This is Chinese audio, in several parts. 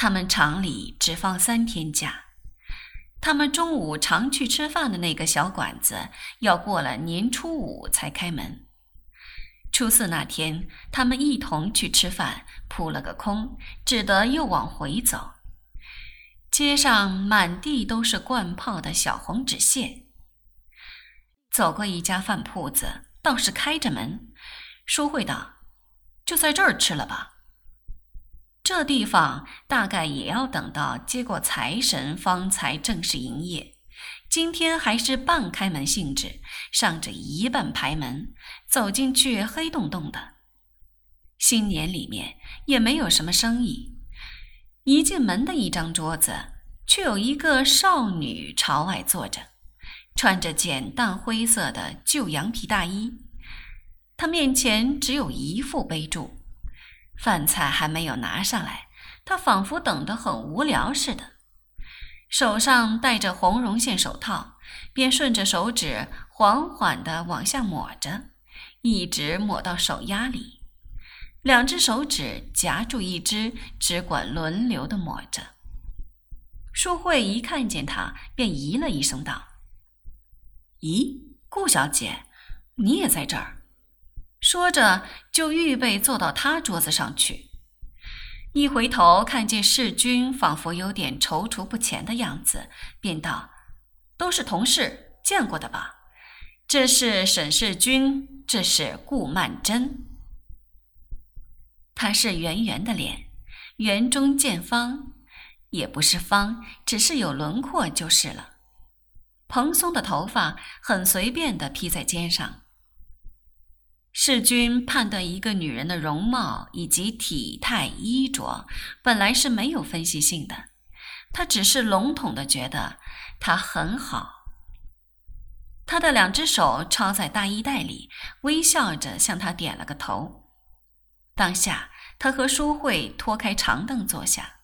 他们厂里只放三天假。他们中午常去吃饭的那个小馆子，要过了年初五才开门。初四那天，他们一同去吃饭，扑了个空，只得又往回走。街上满地都是灌泡的小红纸屑。走过一家饭铺子，倒是开着门。淑慧道：“就在这儿吃了吧。”这地方大概也要等到接过财神方才正式营业。今天还是半开门性质，上着一半排门，走进去黑洞洞的。新年里面也没有什么生意。一进门的一张桌子，却有一个少女朝外坐着，穿着简淡灰色的旧羊皮大衣。她面前只有一副杯箸。饭菜还没有拿上来，他仿佛等得很无聊似的，手上戴着红绒线手套，便顺着手指缓缓地往下抹着，一直抹到手丫里，两只手指夹住一只，只管轮流地抹着。淑慧一看见他，便咦了一声，道：“咦，顾小姐，你也在这儿？”说着，就预备坐到他桌子上去。一回头看见世君，仿佛有点踌躇不前的样子，便道：“都是同事，见过的吧？这是沈世君，这是顾曼桢。他是圆圆的脸，圆中见方，也不是方，只是有轮廓就是了。蓬松的头发很随便地披在肩上。”世君判断一个女人的容貌以及体态衣着，本来是没有分析性的，他只是笼统的觉得她很好。他的两只手抄在大衣袋里，微笑着向他点了个头。当下，他和淑慧拖开长凳坐下，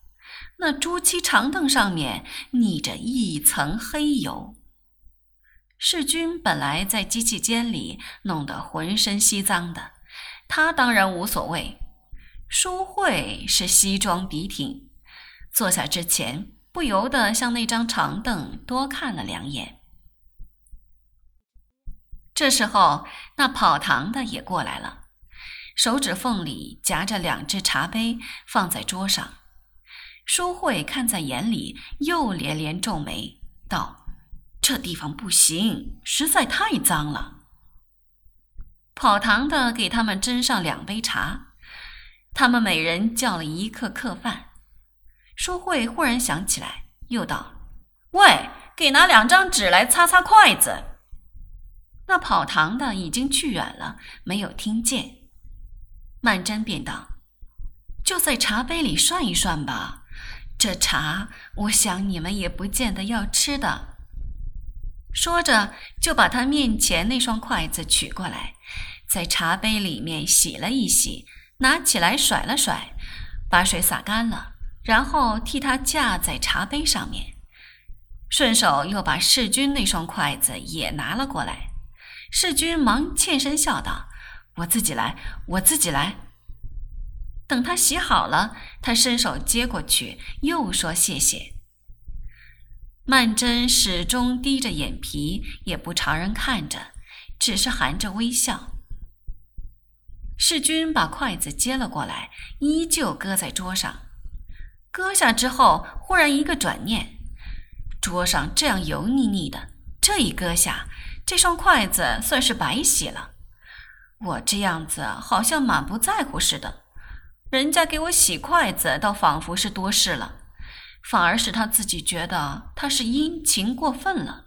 那朱漆长凳上面腻着一层黑油。世君本来在机器间里弄得浑身稀脏的，他当然无所谓。淑慧是西装笔挺，坐下之前不由得向那张长凳多看了两眼。这时候，那跑堂的也过来了，手指缝里夹着两只茶杯放在桌上。淑慧看在眼里，又连连皱眉道。这地方不行，实在太脏了。跑堂的给他们斟上两杯茶，他们每人叫了一客客饭。淑慧忽然想起来，又道：“喂，给拿两张纸来擦擦筷子。”那跑堂的已经去远了，没有听见。曼桢便道：“就在茶杯里涮一涮吧，这茶，我想你们也不见得要吃的。”说着，就把他面前那双筷子取过来，在茶杯里面洗了一洗，拿起来甩了甩，把水洒干了，然后替他架在茶杯上面，顺手又把世君那双筷子也拿了过来。世君忙欠身笑道：“我自己来，我自己来。”等他洗好了，他伸手接过去，又说谢谢。曼桢始终低着眼皮，也不朝人看着，只是含着微笑。世君把筷子接了过来，依旧搁在桌上。搁下之后，忽然一个转念：桌上这样油腻腻的，这一搁下，这双筷子算是白洗了。我这样子好像满不在乎似的，人家给我洗筷子，倒仿佛是多事了。反而使他自己觉得他是殷勤过分了。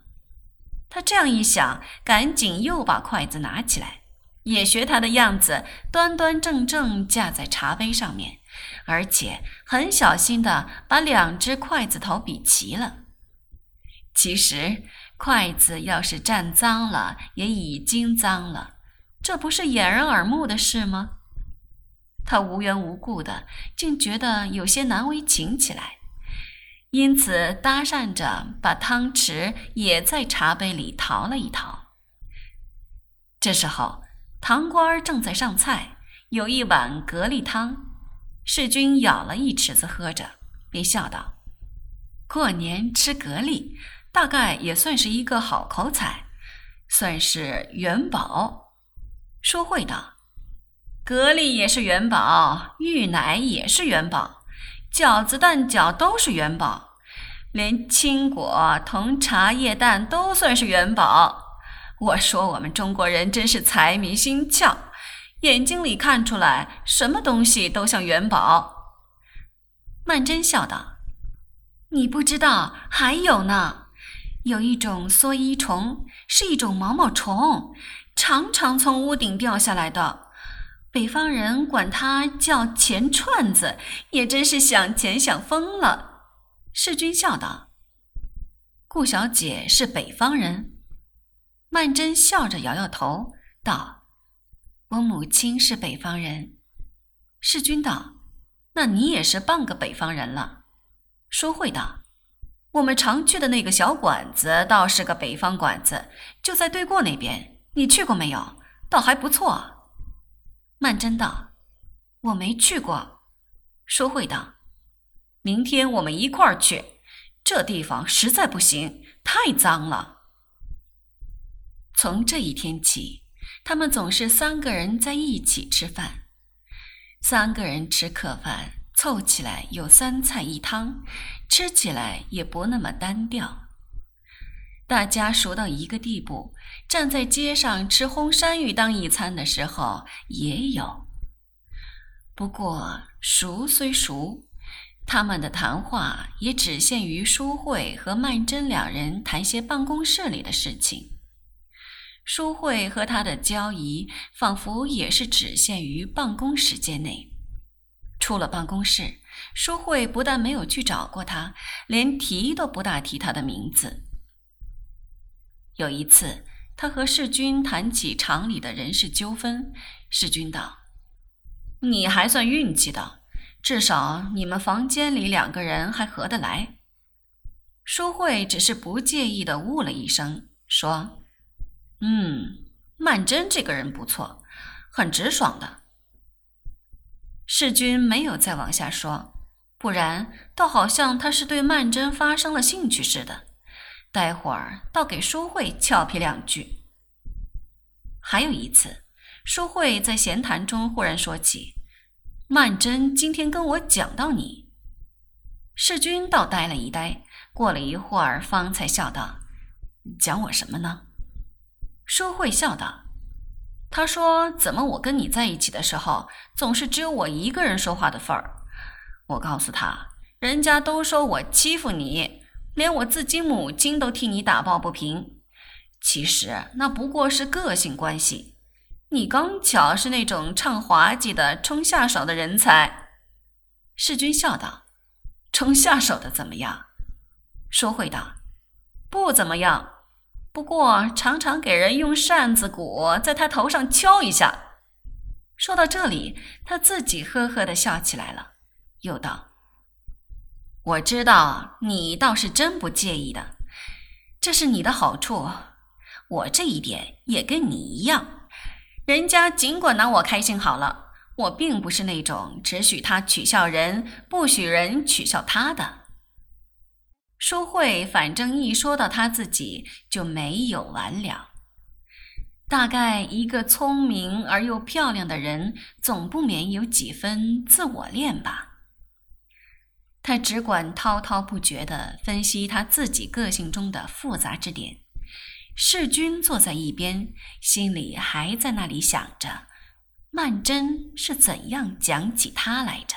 他这样一想，赶紧又把筷子拿起来，也学他的样子，端端正正架在茶杯上面，而且很小心地把两只筷子头比齐了。其实，筷子要是沾脏了，也已经脏了，这不是掩人耳目的事吗？他无缘无故的，竟觉得有些难为情起来。因此，搭讪着把汤匙也在茶杯里淘了一淘。这时候，堂官正在上菜，有一碗蛤蜊汤。世君舀了一匙子喝着，便。笑道：“过年吃蛤蜊，大概也算是一个好口彩，算是元宝。”淑慧道：“蛤蜊也是元宝，芋奶也是元宝，饺子蛋饺都是元宝，连青果同茶叶蛋都算是元宝。我说我们中国人真是财迷心窍，眼睛里看出来什么东西都像元宝。”曼桢笑道：“你不知道，还有呢。有一种蓑衣虫，是一种毛毛虫，常常从屋顶掉下来的。北方人管它叫钱串子，也真是想钱想疯了。”世君笑道：“顾小姐是北方人？”曼桢笑着摇摇头道：“我母亲是北方人。”世君道。那你也是半个北方人了，淑慧道：“我们常去的那个小馆子倒是个北方馆子，就在对过那边。你去过没有？倒还不错。”曼桢道：“我没去过。”淑慧道：“明天我们一块儿去，这地方实在不行，太脏了。”从这一天起，他们总是三个人在一起吃饭。三个人吃客饭，凑起来有三菜一汤，吃起来也不那么单调。大家熟到一个地步，站在街上吃红山芋当一餐的时候也有。不过熟虽熟，他们的谈话也只限于淑慧和曼桢两人谈些办公室里的事情。淑慧和他的交谊，仿佛也是只限于办公时间内。出了办公室，淑慧不但没有去找过他，连提都不大提他的名字。有一次，他和世君谈起厂里的人事纠纷，世君道：“你还算运气的，至少你们房间里两个人还合得来。”淑慧只是不介意的呜了一声，说。嗯，曼桢这个人不错，很直爽的。世君没有再往下说，不然倒好像他是对曼桢发生了兴趣似的。待会儿倒给淑慧俏皮两句。还有一次，淑慧在闲谈中忽然说起，曼桢今天跟我讲到你。世君倒呆了一呆，过了一会儿，方才笑道：“讲我什么呢？”淑慧笑道：“他说，怎么我跟你在一起的时候，总是只有我一个人说话的份儿？我告诉他，人家都说我欺负你，连我自己母亲都替你打抱不平。其实那不过是个性关系。你刚巧是那种唱滑稽的冲下手的人才。”世君笑道：“冲下手的怎么样？”淑慧道：“不怎么样。”不过，常常给人用扇子鼓在他头上敲一下。说到这里，他自己呵呵的笑起来了，又道：“我知道你倒是真不介意的，这是你的好处。我这一点也跟你一样。人家尽管拿我开心好了，我并不是那种只许他取笑人，不许人取笑他的。”淑慧反正一说到她自己就没有完了。大概一个聪明而又漂亮的人，总不免有几分自我恋吧。他只管滔滔不绝地分析他自己个性中的复杂之点。世君坐在一边，心里还在那里想着，曼桢是怎样讲起他来着。